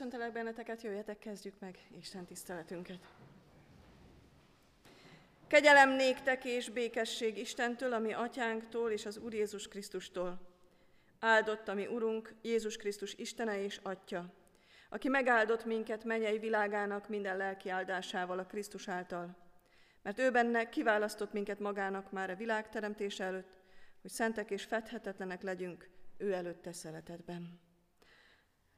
köszöntelek benneteket, jöjjetek, kezdjük meg Isten tiszteletünket. Kegyelem néktek és békesség Istentől, ami atyánktól és az Úr Jézus Krisztustól. Áldott a mi Urunk, Jézus Krisztus Istene és Atya, aki megáldott minket mennyei világának minden lelki áldásával a Krisztus által. Mert ő benne kiválasztott minket magának már a világ teremtése előtt, hogy szentek és fedhetetlenek legyünk ő előtte szeretetben.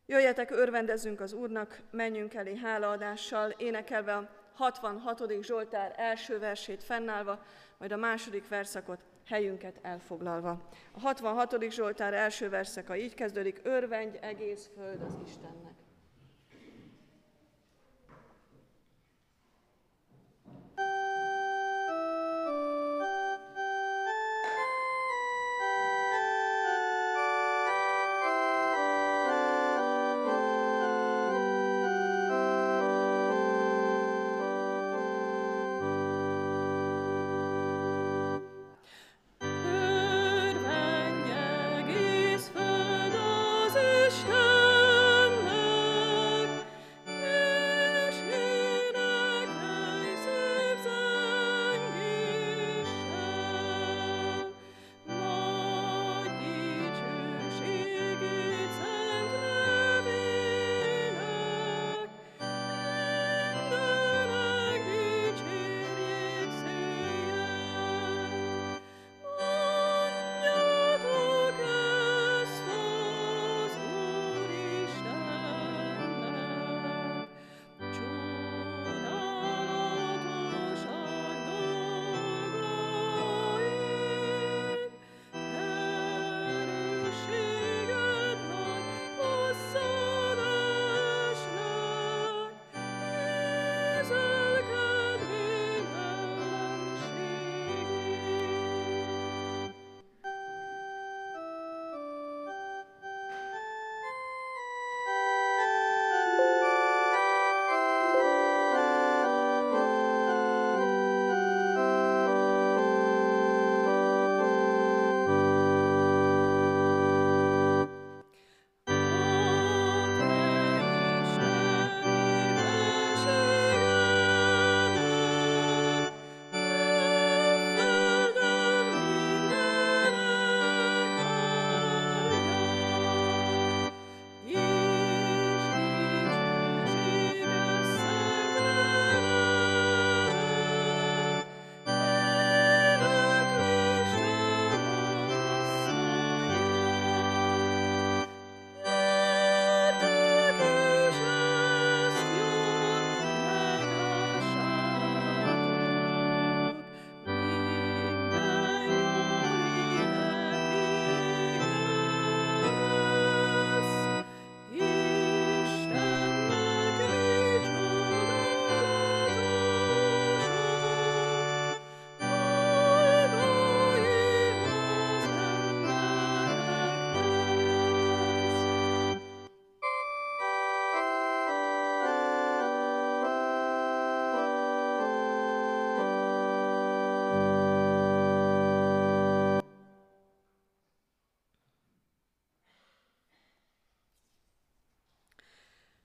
Jöjjetek, örvendezzünk az Úrnak, menjünk elé hálaadással, énekelve a 66. Zsoltár első versét fennállva, majd a második verszakot helyünket elfoglalva. A 66. Zsoltár első verszaka így kezdődik, örvendj egész föld az Istennek.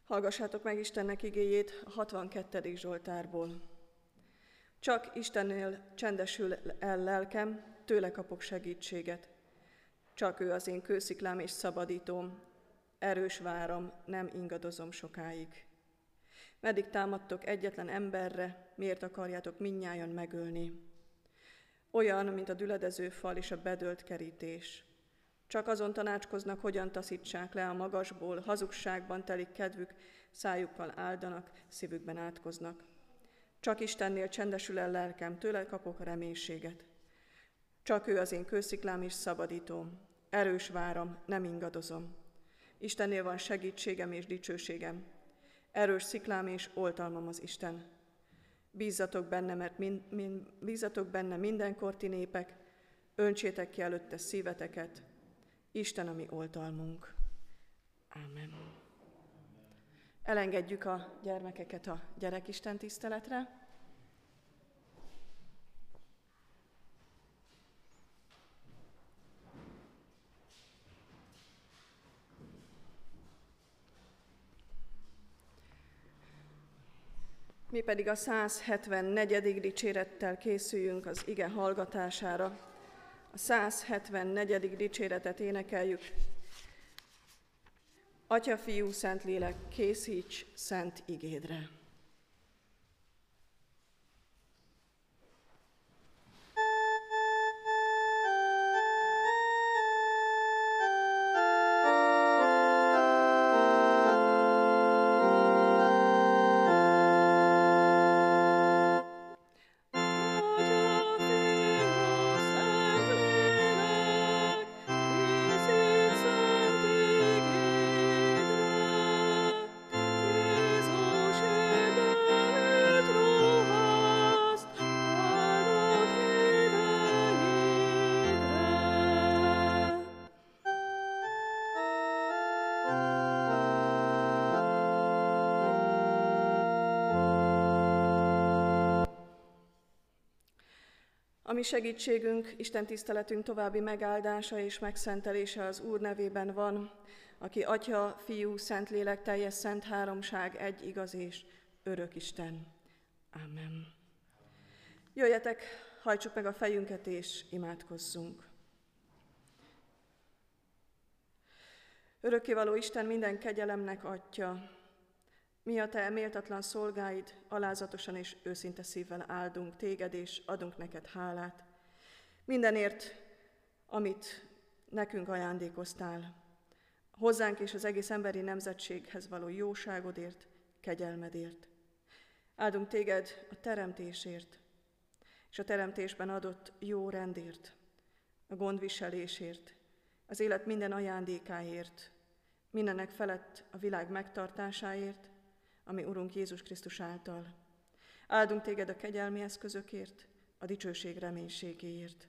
Hallgassátok meg Istennek igéjét a 62. Zsoltárból. Csak Istennél csendesül el lelkem, tőle kapok segítséget. Csak ő az én kősziklám és szabadítóm, erős váram, nem ingadozom sokáig. Meddig támadtok egyetlen emberre, miért akarjátok minnyájan megölni? Olyan, mint a düledező fal és a bedölt kerítés. Csak azon tanácskoznak, hogyan taszítsák le a magasból, hazugságban telik kedvük, szájukkal áldanak, szívükben átkoznak. Csak Istennél csendesül el lelkem, tőle kapok reménységet. Csak ő az én kősziklám és szabadítóm. Erős váram, nem ingadozom. Istennél van segítségem és dicsőségem. Erős sziklám és oltalmam az Isten. Bízzatok benne, mert mind, mind, bízzatok benne mindenkor ti népek, öntsétek ki előtte szíveteket, Isten a mi oltalmunk. Amen. Elengedjük a gyermekeket a gyerekisten tiszteletre. Mi pedig a 174. dicsérettel készüljünk az ige hallgatására. A 174. dicséretet énekeljük. Atya, Fiú, Szentlélek, készíts szent igédre! Ami segítségünk, Isten tiszteletünk további megáldása és megszentelése az Úr nevében van, aki Atya, Fiú, Szentlélek, teljes szent háromság, egy igaz és örök Isten. Amen. Jöjjetek, hajtsuk meg a fejünket és imádkozzunk. Örökkévaló Isten minden kegyelemnek Atya, mi a te méltatlan szolgáid, alázatosan és őszinte szívvel áldunk téged, és adunk neked hálát. Mindenért, amit nekünk ajándékoztál, hozzánk és az egész emberi nemzetséghez való jóságodért, kegyelmedért. Áldunk téged a teremtésért, és a teremtésben adott jó rendért, a gondviselésért, az élet minden ajándékáért, mindenek felett a világ megtartásáért, ami Urunk Jézus Krisztus által. Áldunk téged a kegyelmi eszközökért, a dicsőség reménységéért.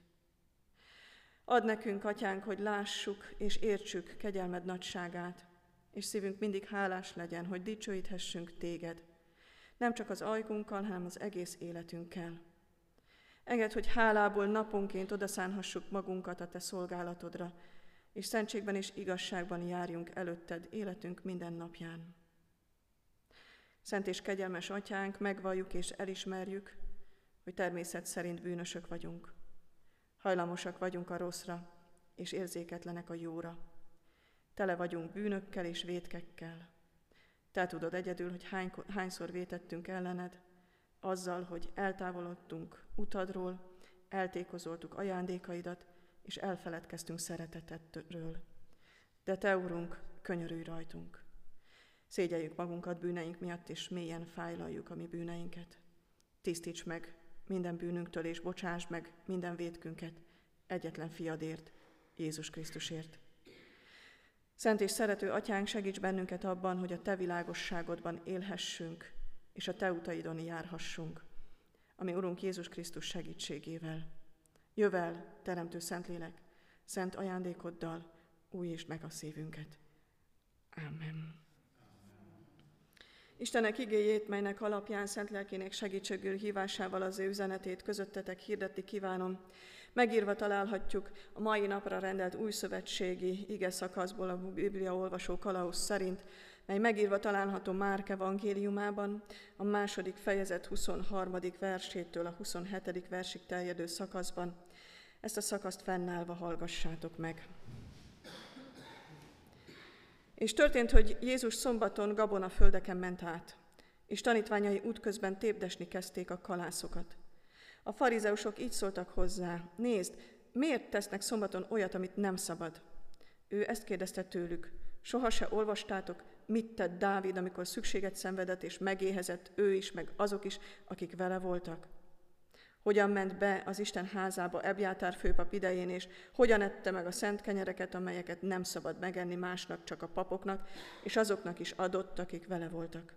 Add nekünk, atyánk, hogy lássuk és értsük kegyelmed nagyságát, és szívünk mindig hálás legyen, hogy dicsőíthessünk téged, nem csak az ajkunkkal, hanem az egész életünkkel. Engedd, hogy hálából naponként odaszánhassuk magunkat a te szolgálatodra, és szentségben és igazságban járjunk előtted életünk minden napján. Szent és kegyelmes atyánk, megvalljuk és elismerjük, hogy természet szerint bűnösök vagyunk. Hajlamosak vagyunk a rosszra, és érzéketlenek a jóra. Tele vagyunk bűnökkel és vétkekkel. Te tudod egyedül, hogy hány, hányszor vétettünk ellened, azzal, hogy eltávolodtunk utadról, eltékozoltuk ajándékaidat, és elfeledkeztünk szeretetedről. De Te, Urunk, könyörülj rajtunk. Szégyeljük magunkat bűneink miatt, és mélyen fájlaljuk a mi bűneinket. Tisztíts meg minden bűnünktől, és bocsáss meg minden védkünket egyetlen fiadért, Jézus Krisztusért. Szent és szerető Atyánk, segíts bennünket abban, hogy a Te világosságodban élhessünk, és a Te utaidon járhassunk, ami Urunk Jézus Krisztus segítségével. Jövel, Teremtő Szentlélek, szent ajándékoddal, új és meg a szívünket. Amen. Istenek igéjét, melynek alapján szent lelkének segítségül hívásával az ő üzenetét közöttetek hirdetni kívánom. Megírva találhatjuk a mai napra rendelt új szövetségi ige szakaszból a Biblia olvasó kalausz szerint, mely megírva található Márk evangéliumában, a második fejezet 23. versétől a 27. versig terjedő szakaszban. Ezt a szakaszt fennállva hallgassátok meg. És történt, hogy Jézus szombaton Gabona földeken ment át, és tanítványai útközben tépdesni kezdték a kalászokat. A farizeusok így szóltak hozzá, nézd, miért tesznek szombaton olyat, amit nem szabad? Ő ezt kérdezte tőlük, soha se olvastátok, mit tett Dávid, amikor szükséget szenvedett és megéhezett ő is, meg azok is, akik vele voltak? Hogyan ment be az Isten házába Ebjátár főpap idején, és hogyan ette meg a szent kenyereket, amelyeket nem szabad megenni másnak, csak a papoknak, és azoknak is adott, akik vele voltak.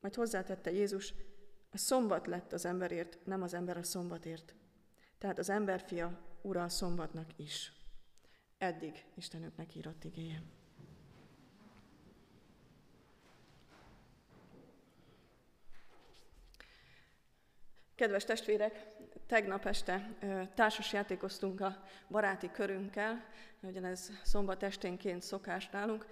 Majd hozzátette Jézus, a szombat lett az emberért, nem az ember a szombatért. Tehát az emberfia ura a szombatnak is. Eddig Istenüknek írott igéje. Kedves testvérek, tegnap este társas játékoztunk a baráti körünkkel, ez szombat esténként szokás nálunk,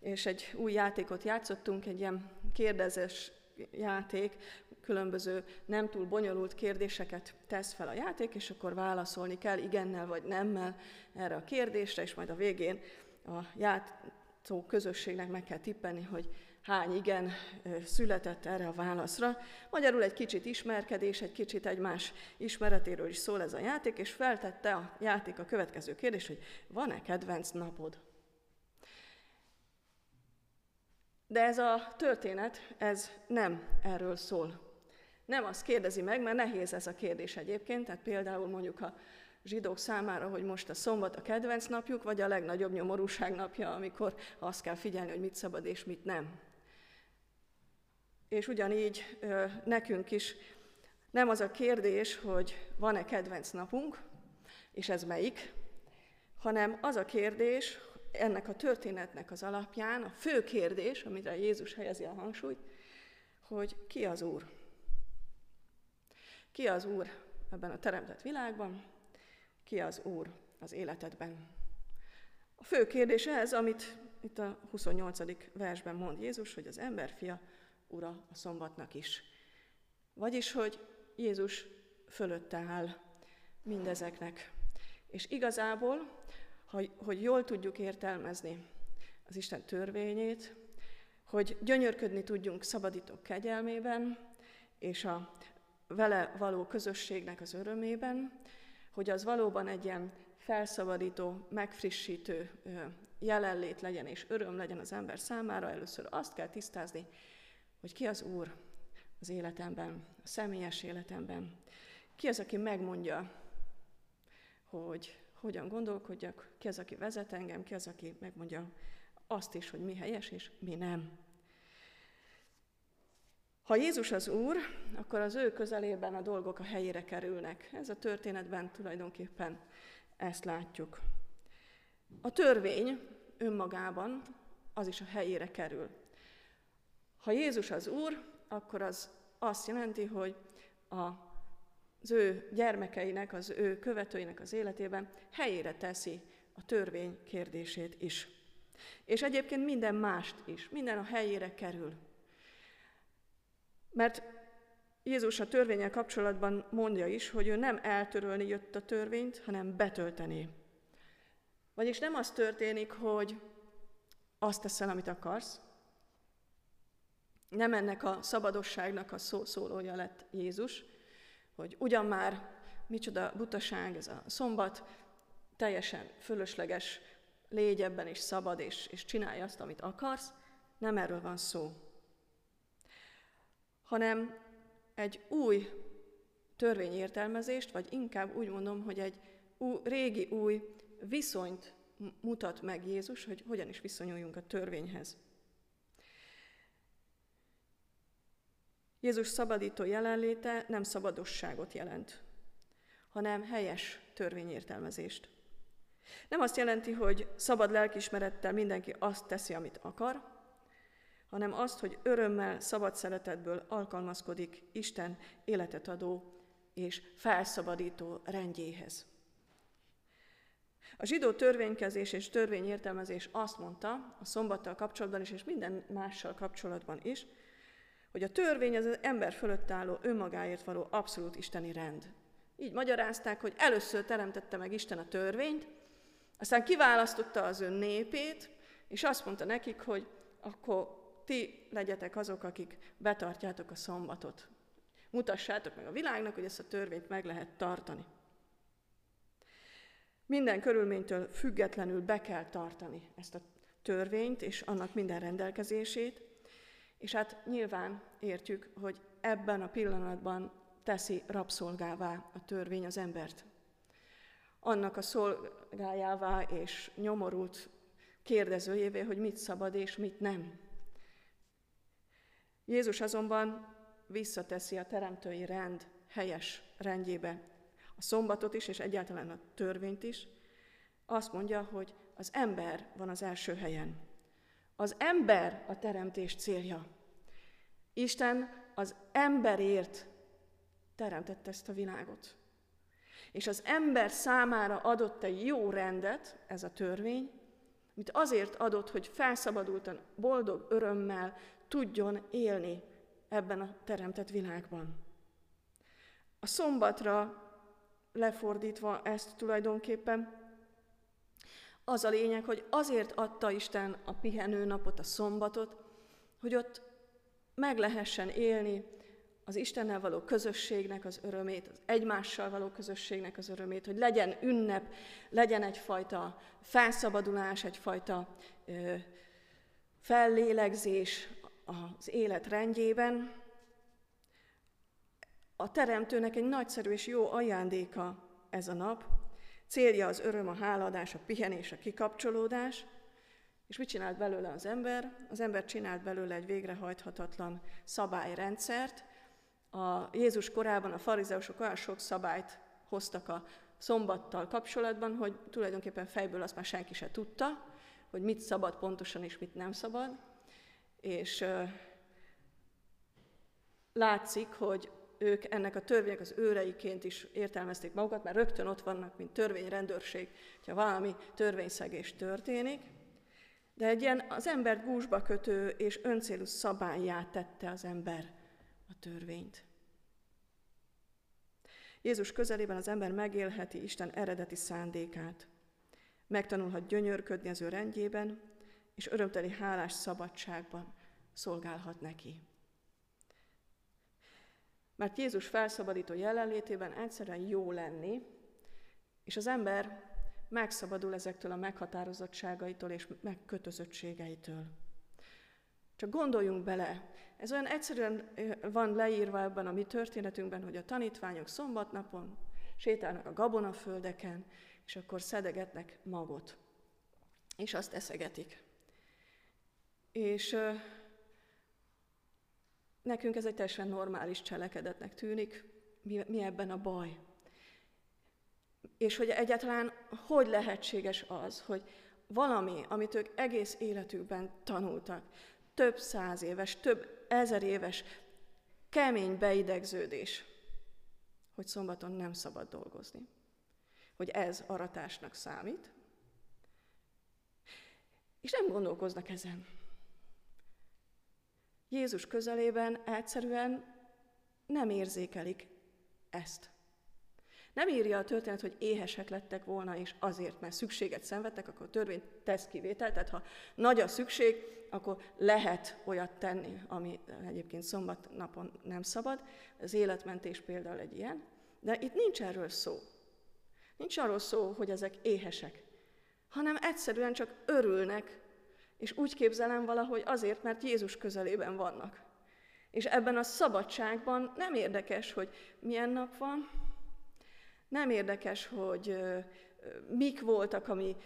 és egy új játékot játszottunk, egy ilyen kérdezes játék, különböző nem túl bonyolult kérdéseket tesz fel a játék, és akkor válaszolni kell igennel vagy nemmel erre a kérdésre, és majd a végén a játszó közösségnek meg kell tippelni, hogy hány igen született erre a válaszra. Magyarul egy kicsit ismerkedés, egy kicsit egymás ismeretéről is szól ez a játék, és feltette a játék a következő kérdés, hogy van-e kedvenc napod? De ez a történet, ez nem erről szól. Nem azt kérdezi meg, mert nehéz ez a kérdés egyébként, tehát például mondjuk a zsidók számára, hogy most a szombat a kedvenc napjuk, vagy a legnagyobb nyomorúság napja, amikor azt kell figyelni, hogy mit szabad és mit nem. És ugyanígy nekünk is nem az a kérdés, hogy van-e kedvenc napunk, és ez melyik, hanem az a kérdés, ennek a történetnek az alapján, a fő kérdés, amire Jézus helyezi a hangsúlyt, hogy ki az Úr. Ki az Úr ebben a teremtett világban, ki az Úr az életedben. A fő kérdés ez, amit itt a 28. versben mond Jézus, hogy az ember fia ura a szombatnak is. Vagyis, hogy Jézus fölötte áll mindezeknek. És igazából, hogy jól tudjuk értelmezni az Isten törvényét, hogy gyönyörködni tudjunk szabadítók kegyelmében, és a vele való közösségnek az örömében, hogy az valóban egy ilyen felszabadító, megfrissítő jelenlét legyen és öröm legyen az ember számára, először azt kell tisztázni, hogy ki az Úr az életemben, a személyes életemben. Ki az, aki megmondja, hogy hogyan gondolkodjak, ki az, aki vezet engem, ki az, aki megmondja azt is, hogy mi helyes és mi nem. Ha Jézus az Úr, akkor az ő közelében a dolgok a helyére kerülnek. Ez a történetben tulajdonképpen ezt látjuk. A törvény önmagában az is a helyére kerül. Ha Jézus az Úr, akkor az azt jelenti, hogy a, az ő gyermekeinek, az ő követőinek az életében helyére teszi a törvény kérdését is. És egyébként minden mást is, minden a helyére kerül. Mert Jézus a törvényel kapcsolatban mondja is, hogy ő nem eltörölni jött a törvényt, hanem betölteni. Vagyis nem az történik, hogy azt teszel, amit akarsz, nem ennek a szabadosságnak a szó, szólója lett Jézus, hogy ugyan már micsoda butaság ez a szombat, teljesen fölösleges, légy ebben is szabad, és, és csinálj azt, amit akarsz. Nem erről van szó hanem egy új törvényértelmezést, vagy inkább úgy mondom, hogy egy új, régi új viszonyt mutat meg Jézus, hogy hogyan is viszonyuljunk a törvényhez. Jézus szabadító jelenléte nem szabadosságot jelent, hanem helyes törvényértelmezést. Nem azt jelenti, hogy szabad lelkismerettel mindenki azt teszi, amit akar, hanem azt, hogy örömmel, szabad szeretetből alkalmazkodik Isten életet adó és felszabadító rendjéhez. A zsidó törvénykezés és törvényértelmezés azt mondta, a szombattal kapcsolatban is, és minden mással kapcsolatban is, hogy a törvény az, az ember fölött álló önmagáért való abszolút isteni rend. Így magyarázták, hogy először teremtette meg Isten a törvényt, aztán kiválasztotta az ön népét, és azt mondta nekik, hogy akkor ti legyetek azok, akik betartjátok a szombatot. Mutassátok meg a világnak, hogy ezt a törvényt meg lehet tartani. Minden körülménytől függetlenül be kell tartani ezt a törvényt és annak minden rendelkezését, és hát nyilván értjük, hogy ebben a pillanatban teszi rabszolgává a törvény az embert. Annak a szolgájává és nyomorult kérdezőjévé, hogy mit szabad és mit nem. Jézus azonban visszateszi a teremtői rend helyes rendjébe a szombatot is, és egyáltalán a törvényt is. Azt mondja, hogy az ember van az első helyen. Az ember a teremtés célja. Isten az emberért teremtette ezt a világot. És az ember számára adott egy jó rendet, ez a törvény, amit azért adott, hogy felszabadultan, boldog örömmel tudjon élni ebben a teremtett világban. A szombatra lefordítva ezt tulajdonképpen az a lényeg, hogy azért adta Isten a pihenő napot, a szombatot, hogy ott meg lehessen élni az Istennel való közösségnek az örömét, az egymással való közösségnek az örömét, hogy legyen ünnep, legyen egyfajta felszabadulás, egyfajta ö, fellélegzés az élet rendjében. A Teremtőnek egy nagyszerű és jó ajándéka ez a nap. Célja az öröm, a háladás, a pihenés, a kikapcsolódás. És mit csinált belőle az ember? Az ember csinált belőle egy végrehajthatatlan szabályrendszert, a Jézus korában a farizeusok olyan sok szabályt hoztak a szombattal kapcsolatban, hogy tulajdonképpen fejből azt már senki se tudta, hogy mit szabad pontosan és mit nem szabad. És látszik, hogy ők ennek a törvények az őreiként is értelmezték magukat, mert rögtön ott vannak, mint törvényrendőrség, ha valami törvényszegés történik. De egy ilyen az ember gúzsba kötő és öncélú szabályát tette az ember a törvényt. Jézus közelében az ember megélheti Isten eredeti szándékát. Megtanulhat gyönyörködni az ő rendjében, és örömteli hálás szabadságban szolgálhat neki. Mert Jézus felszabadító jelenlétében egyszerűen jó lenni, és az ember megszabadul ezektől a meghatározottságaitól és megkötözöttségeitől. Csak gondoljunk bele, ez olyan egyszerűen van leírva ebben a mi történetünkben, hogy a tanítványok szombatnapon sétálnak a gabonaföldeken, és akkor szedegetnek magot, és azt eszegetik. És nekünk ez egy teljesen normális cselekedetnek tűnik, mi, mi ebben a baj. És hogy egyáltalán hogy lehetséges az, hogy valami, amit ők egész életükben tanultak, több száz éves, több ezer éves kemény beidegződés, hogy szombaton nem szabad dolgozni. Hogy ez aratásnak számít. És nem gondolkoznak ezen. Jézus közelében egyszerűen nem érzékelik ezt. Nem írja a történet, hogy éhesek lettek volna, és azért, mert szükséget szenvedtek, akkor a törvény tesz kivételt. Tehát ha nagy a szükség, akkor lehet olyat tenni, ami egyébként szombat napon nem szabad. Az életmentés például egy ilyen. De itt nincs erről szó. Nincs arról szó, hogy ezek éhesek, hanem egyszerűen csak örülnek, és úgy képzelem valahogy azért, mert Jézus közelében vannak. És ebben a szabadságban nem érdekes, hogy milyen nap van, nem érdekes, hogy mik voltak a mi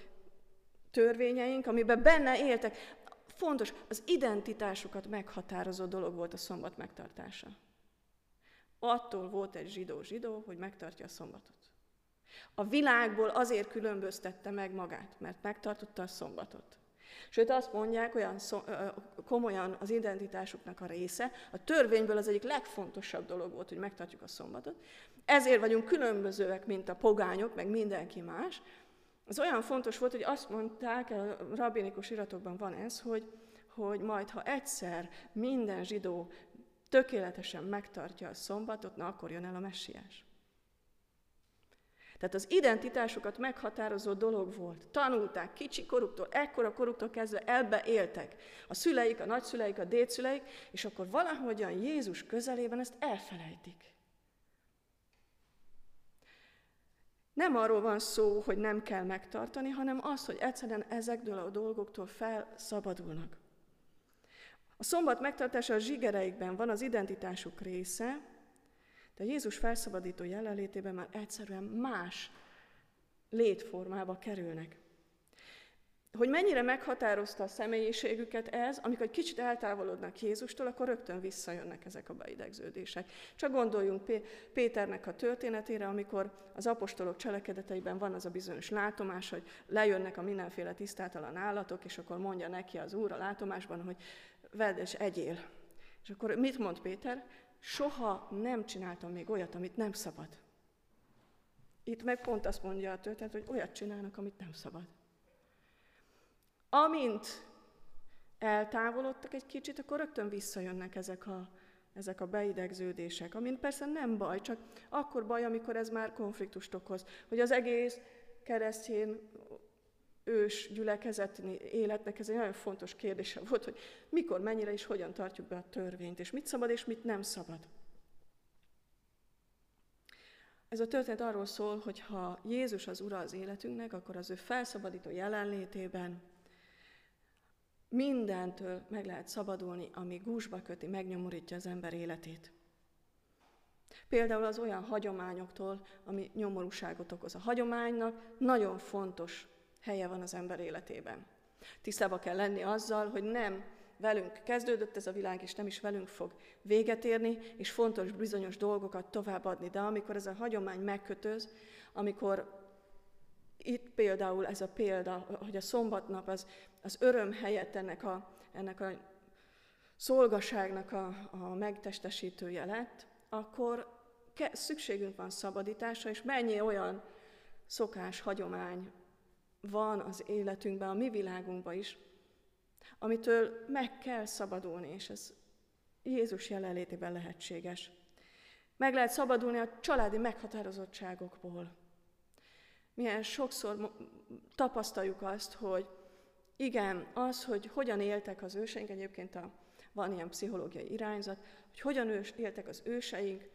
törvényeink, amiben benne éltek. Fontos, az identitásukat meghatározó dolog volt a szombat megtartása. Attól volt egy zsidó-zsidó, hogy megtartja a szombatot. A világból azért különböztette meg magát, mert megtartotta a szombatot. Sőt, azt mondják, olyan szó, komolyan az identitásuknak a része, a törvényből az egyik legfontosabb dolog volt, hogy megtartjuk a szombatot. Ezért vagyunk különbözőek, mint a pogányok, meg mindenki más. Az olyan fontos volt, hogy azt mondták, a rabinikus iratokban van ez, hogy, hogy majd, ha egyszer minden zsidó tökéletesen megtartja a szombatot, na akkor jön el a messiás. Tehát az identitásukat meghatározó dolog volt. Tanulták kicsi koruktól, ekkora koruktól kezdve elbe éltek. A szüleik, a nagyszüleik, a dédszüleik, és akkor valahogyan Jézus közelében ezt elfelejtik. Nem arról van szó, hogy nem kell megtartani, hanem az, hogy egyszerűen ezekből a dolgoktól felszabadulnak. A szombat megtartása a zsigereikben van, az identitásuk része, de Jézus felszabadító jelenlétében már egyszerűen más létformába kerülnek. Hogy mennyire meghatározta a személyiségüket ez, amikor egy kicsit eltávolodnak Jézustól, akkor rögtön visszajönnek ezek a beidegződések. Csak gondoljunk Péternek a történetére, amikor az apostolok cselekedeteiben van az a bizonyos látomás, hogy lejönnek a mindenféle tisztátalan állatok, és akkor mondja neki az Úr a látomásban, hogy vedd és egyél. És akkor mit mond Péter? Soha nem csináltam még olyat, amit nem szabad. Itt meg pont azt mondja a történet, hogy olyat csinálnak, amit nem szabad. Amint eltávolodtak egy kicsit, akkor rögtön visszajönnek ezek a ezek a beidegződések, amin persze nem baj, csak akkor baj, amikor ez már konfliktust okoz, hogy az egész keresztény ős gyülekezetni életnek ez egy nagyon fontos kérdése volt, hogy mikor, mennyire és hogyan tartjuk be a törvényt, és mit szabad és mit nem szabad. Ez a történet arról szól, hogy ha Jézus az ura az életünknek, akkor az ő felszabadító jelenlétében mindentől meg lehet szabadulni, ami gúzsba köti, megnyomorítja az ember életét. Például az olyan hagyományoktól, ami nyomorúságot okoz. A hagyománynak nagyon fontos helye van az ember életében. Tisztába kell lenni azzal, hogy nem velünk kezdődött ez a világ, és nem is velünk fog véget érni, és fontos bizonyos dolgokat továbbadni. De amikor ez a hagyomány megkötöz, amikor itt például ez a példa, hogy a szombatnap az, az öröm helyett ennek a, ennek a szolgaságnak a, a megtestesítője lett, akkor ke, szükségünk van szabadításra, és mennyi olyan szokás, hagyomány van az életünkben, a mi világunkban is, amitől meg kell szabadulni, és ez Jézus jelenlétében lehetséges. Meg lehet szabadulni a családi meghatározottságokból. Milyen sokszor tapasztaljuk azt, hogy igen, az, hogy hogyan éltek az őseink, egyébként a, van ilyen pszichológiai irányzat, hogy hogyan éltek az őseink,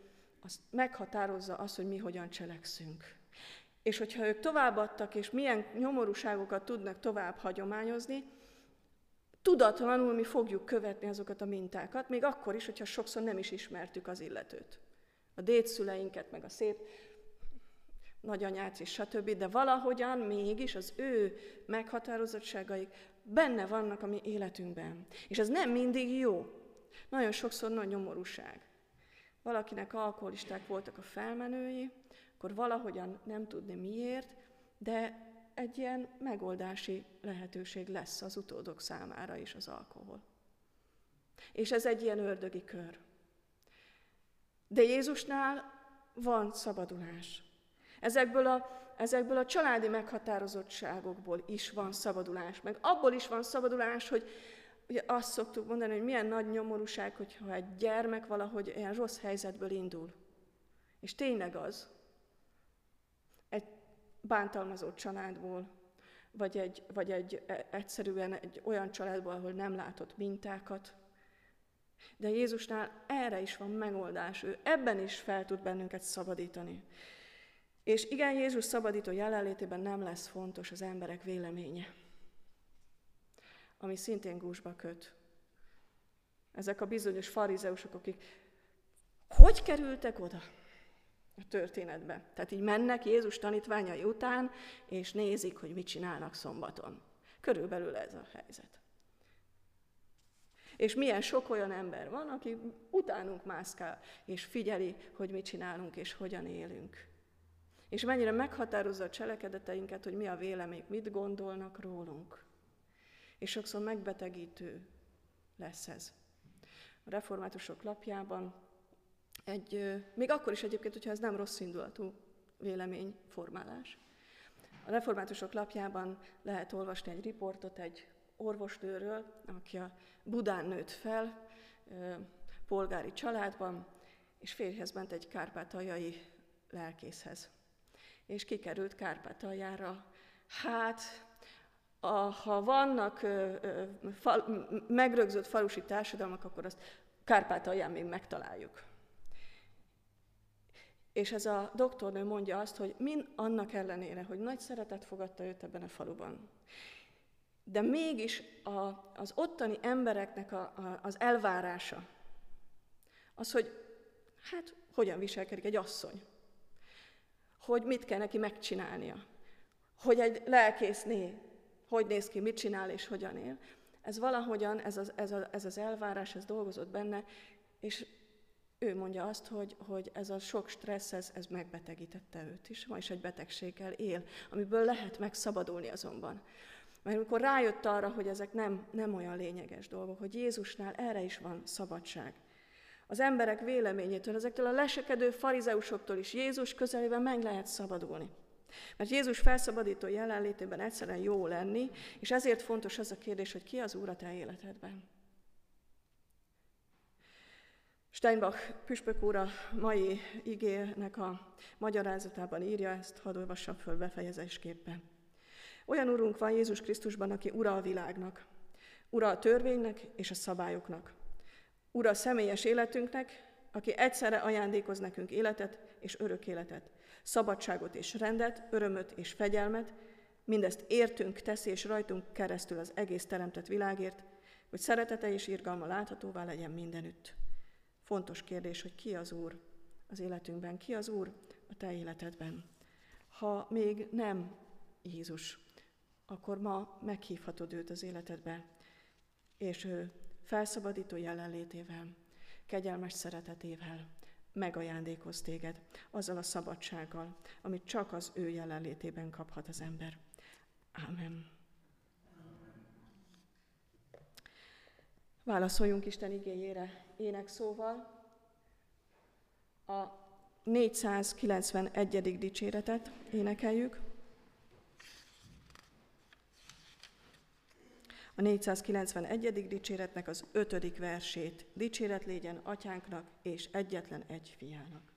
azt meghatározza azt, hogy mi hogyan cselekszünk. És hogyha ők továbbadtak, és milyen nyomorúságokat tudnak tovább hagyományozni, tudatlanul mi fogjuk követni azokat a mintákat, még akkor is, hogyha sokszor nem is ismertük az illetőt. A dédszüleinket, meg a szép nagyanyát és stb., de valahogyan mégis az ő meghatározottságaik benne vannak a mi életünkben. És ez nem mindig jó. Nagyon sokszor nagy nyomorúság. Valakinek alkoholisták voltak a felmenői, akkor valahogyan nem tudni miért, de egy ilyen megoldási lehetőség lesz az utódok számára is az alkohol. És ez egy ilyen ördögi kör. De Jézusnál van szabadulás. Ezekből a, ezekből a családi meghatározottságokból is van szabadulás. Meg abból is van szabadulás, hogy ugye azt szoktuk mondani, hogy milyen nagy nyomorúság, hogyha egy gyermek valahogy ilyen rossz helyzetből indul. És tényleg az, bántalmazott családból, vagy egy, vagy egy e, egyszerűen egy olyan családból, ahol nem látott mintákat. De Jézusnál erre is van megoldás, ő ebben is fel tud bennünket szabadítani. És igen, Jézus szabadító jelenlétében nem lesz fontos az emberek véleménye, ami szintén gúzsba köt. Ezek a bizonyos farizeusok, akik hogy kerültek oda? A történetbe. Tehát így mennek Jézus tanítványai után, és nézik, hogy mit csinálnak szombaton. Körülbelül ez a helyzet. És milyen sok olyan ember van, aki utánunk mászkál, és figyeli, hogy mit csinálunk, és hogyan élünk. És mennyire meghatározza a cselekedeteinket, hogy mi a vélemény, mit gondolnak rólunk. És sokszor megbetegítő lesz ez. A reformátusok lapjában egy, még akkor is egyébként, hogyha ez nem rossz indulatú véleményformálás. A reformátusok lapjában lehet olvasni egy riportot egy orvosnőről, aki a Budán nőtt fel, polgári családban, és férjhez ment egy kárpátaljai lelkészhez. És kikerült Kárpátaljára. Hát, a, ha vannak ö, ö, fal, megrögzött falusi társadalmak, akkor azt Kárpátalján még megtaláljuk. És ez a doktornő mondja azt, hogy mind annak ellenére, hogy nagy szeretet fogadta őt ebben a faluban, de mégis a, az ottani embereknek a, a, az elvárása, az, hogy hát hogyan viselkedik egy asszony, hogy mit kell neki megcsinálnia, hogy egy lelkészné hogy néz ki, mit csinál és hogyan él, ez valahogyan, ez az, ez, a, ez az elvárás, ez dolgozott benne, és ő mondja azt, hogy, hogy ez a sok stressz, ez, ez megbetegítette őt is, ma is egy betegséggel él, amiből lehet megszabadulni azonban. Mert amikor rájött arra, hogy ezek nem, nem olyan lényeges dolgok, hogy Jézusnál erre is van szabadság. Az emberek véleményétől, ezektől a lesekedő farizeusoktól is Jézus közelében meg lehet szabadulni. Mert Jézus felszabadító jelenlétében egyszerűen jó lenni, és ezért fontos az a kérdés, hogy ki az Úr a te életedben. Steinbach püspök úr a mai igének a magyarázatában írja ezt, hadd olvassam föl befejezésképpen. Olyan Urunk van Jézus Krisztusban, aki ura a világnak, ura a törvénynek és a szabályoknak, ura a személyes életünknek, aki egyszerre ajándékoz nekünk életet és örök életet, szabadságot és rendet, örömöt és fegyelmet, mindezt értünk, teszi és rajtunk keresztül az egész teremtett világért, hogy szeretete és irgalma láthatóvá legyen mindenütt. Fontos kérdés, hogy ki az Úr az életünkben, ki az Úr a te életedben. Ha még nem Jézus, akkor ma meghívhatod őt az életedbe, és ő felszabadító jelenlétével, kegyelmes szeretetével megajándékoz téged azzal a szabadsággal, amit csak az ő jelenlétében kaphat az ember. Amen. Válaszoljunk Isten igényére énekszóval. A 491. dicséretet énekeljük. A 491. dicséretnek az ötödik versét. Dicséret légyen atyánknak és egyetlen egy fiának.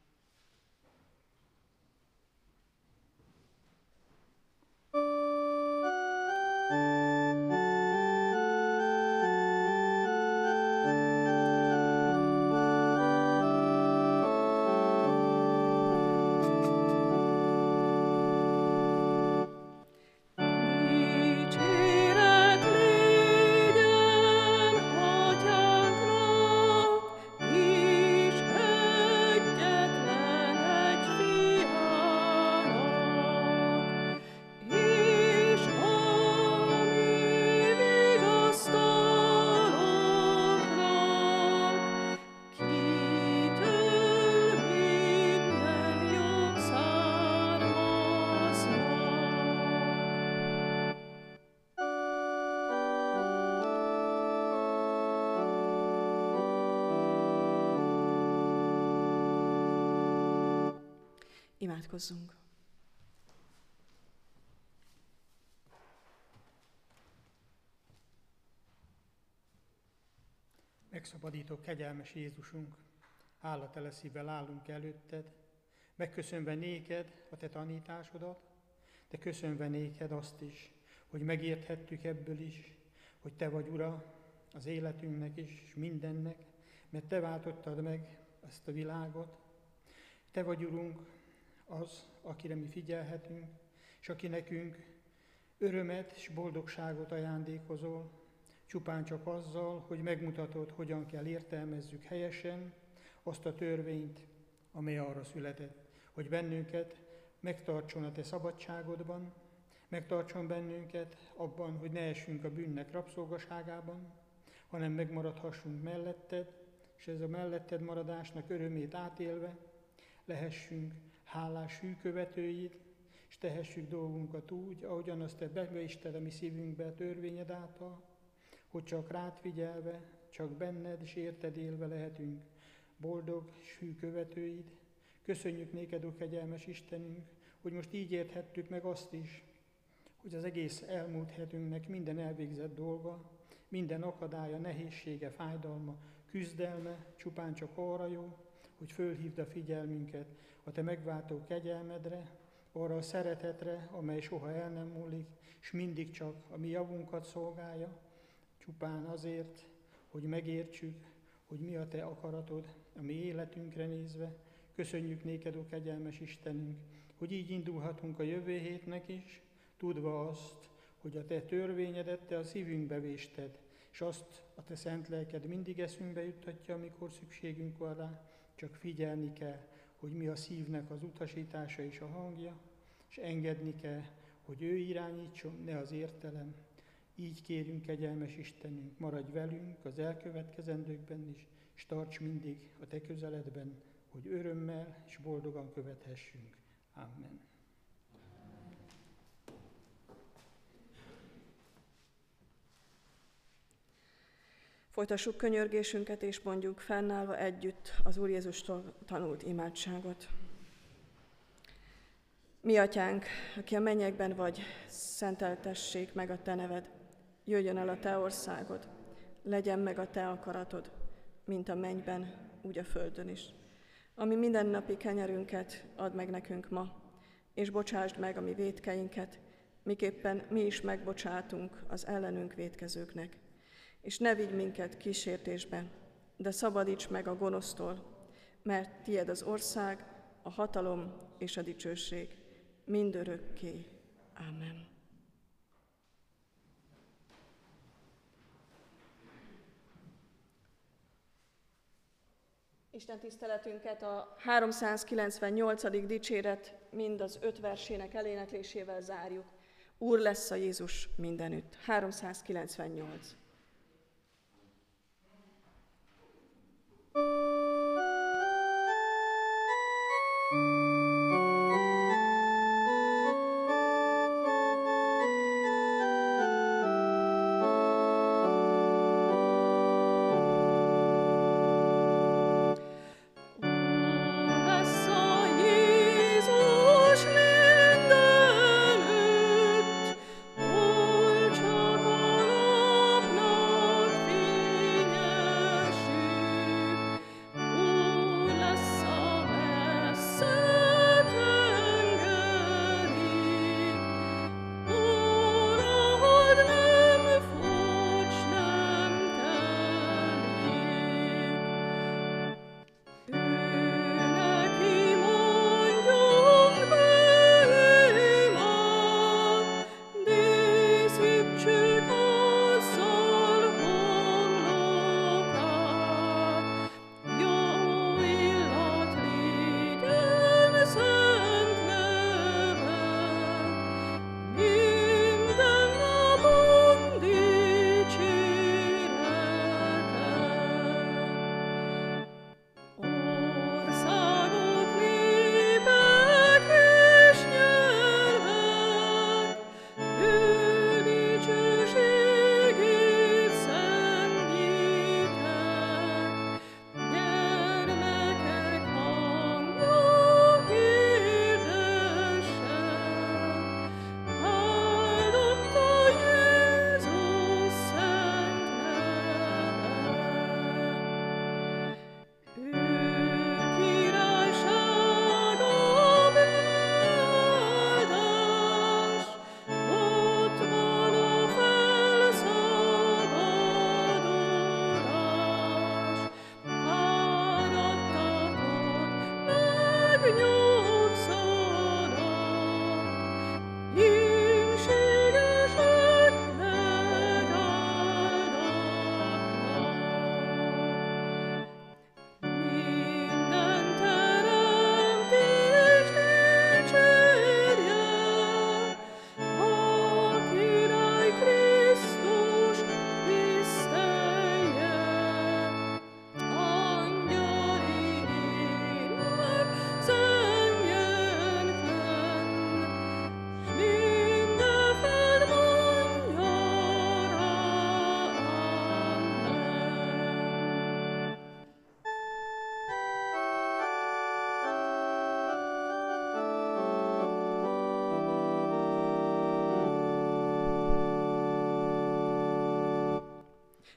Imádkozzunk! Megszabadító kegyelmes Jézusunk, állatele szívvel állunk előtted, megköszönve néked a te tanításodat, de köszönve néked azt is, hogy megérthettük ebből is, hogy te vagy Ura az életünknek is, mindennek, mert te váltottad meg ezt a világot. Te vagy, Urunk, az, akire mi figyelhetünk, és aki nekünk örömet és boldogságot ajándékozol, csupán csak azzal, hogy megmutatod, hogyan kell értelmezzük helyesen azt a törvényt, amely arra született, hogy bennünket megtartson a te szabadságodban, megtartson bennünket abban, hogy ne essünk a bűnnek rabszolgaságában, hanem megmaradhassunk melletted, és ez a melletted maradásnak örömét átélve lehessünk hálás hűkövetőid, és tehessük dolgunkat úgy, ahogyan azt te beveisted a mi szívünkbe a törvényed által, hogy csak rád figyelve, csak benned és érted élve lehetünk boldog és hű követőid. Köszönjük néked, ó kegyelmes Istenünk, hogy most így érthettük meg azt is, hogy az egész elmúlt hetünknek minden elvégzett dolga, minden akadálya, nehézsége, fájdalma, küzdelme csupán csak arra jó, hogy fölhívd a figyelmünket a Te megváltó kegyelmedre, arra a szeretetre, amely soha el nem múlik, és mindig csak a mi javunkat szolgálja, csupán azért, hogy megértsük, hogy mi a Te akaratod a mi életünkre nézve. Köszönjük néked, ó kegyelmes Istenünk, hogy így indulhatunk a jövő hétnek is, tudva azt, hogy a Te törvényedet Te a szívünkbe vésted, és azt a Te szent lelked mindig eszünkbe juttatja, amikor szükségünk van rá, csak figyelni kell, hogy mi a szívnek az utasítása és a hangja, és engedni kell, hogy ő irányítson, ne az értelem. Így kérünk, kegyelmes Istenünk, maradj velünk az elkövetkezendőkben is, és tarts mindig a Te közeledben, hogy örömmel és boldogan követhessünk. Amen. Folytassuk könyörgésünket, és mondjuk fennállva együtt az Úr Jézustól tanult imádságot. Mi atyánk, aki a mennyekben vagy, szenteltessék meg a te neved, jöjjön el a te országod, legyen meg a te akaratod, mint a mennyben, úgy a földön is. Ami mindennapi kenyerünket ad meg nekünk ma, és bocsásd meg a mi védkeinket, miképpen mi is megbocsátunk az ellenünk védkezőknek. És ne vigy minket kísértésbe, de szabadíts meg a gonosztól, mert tied az ország, a hatalom és a dicsőség mindörökké. Amen. Isten tiszteletünket a 398. dicséret mind az öt versének eléneklésével zárjuk. Úr lesz a Jézus mindenütt. 398. Thank you.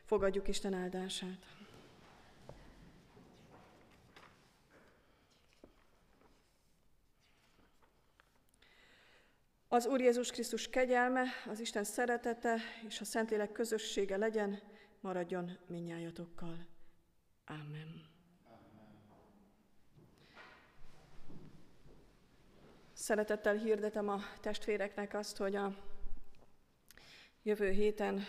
Fogadjuk Isten áldását. Az Úr Jézus Krisztus kegyelme, az Isten szeretete és a Szentlélek közössége legyen, maradjon minnyájatokkal. Amen. Szeretettel hirdetem a testvéreknek azt, hogy a jövő héten,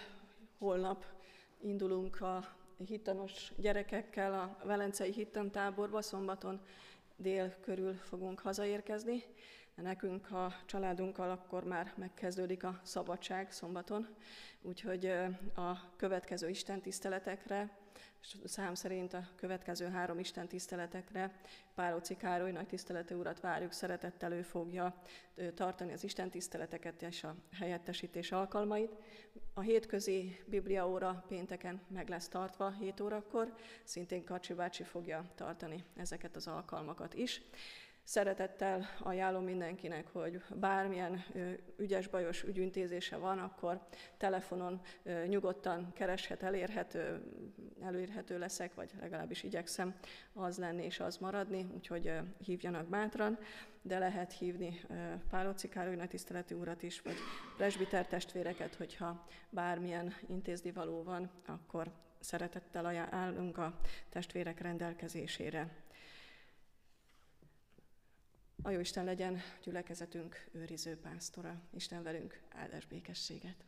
holnap indulunk a hittanos gyerekekkel a Velencei Hittantáborba, szombaton dél körül fogunk hazaérkezni. Nekünk a családunkkal akkor már megkezdődik a szabadság szombaton, úgyhogy a következő istentiszteletekre szám szerint a következő három Isten tiszteletekre Pálóci Károly nagy tiszteletű urat várjuk, szeretettel ő fogja tartani az Isten tiszteleteket és a helyettesítés alkalmait. A hétközi Biblia óra pénteken meg lesz tartva 7 órakor, szintén Kacsi bácsi fogja tartani ezeket az alkalmakat is. Szeretettel ajánlom mindenkinek, hogy bármilyen ügyes, bajos ügyintézése van, akkor telefonon nyugodtan kereshet, elérhető, elérhető leszek, vagy legalábbis igyekszem az lenni és az maradni, úgyhogy hívjanak bátran, de lehet hívni Pálóci Károly tiszteleti urat is, vagy presbiter testvéreket, hogyha bármilyen intézni való van, akkor szeretettel állunk a testvérek rendelkezésére. A Jóisten legyen gyülekezetünk őriző pásztora. Isten velünk áldás békességet.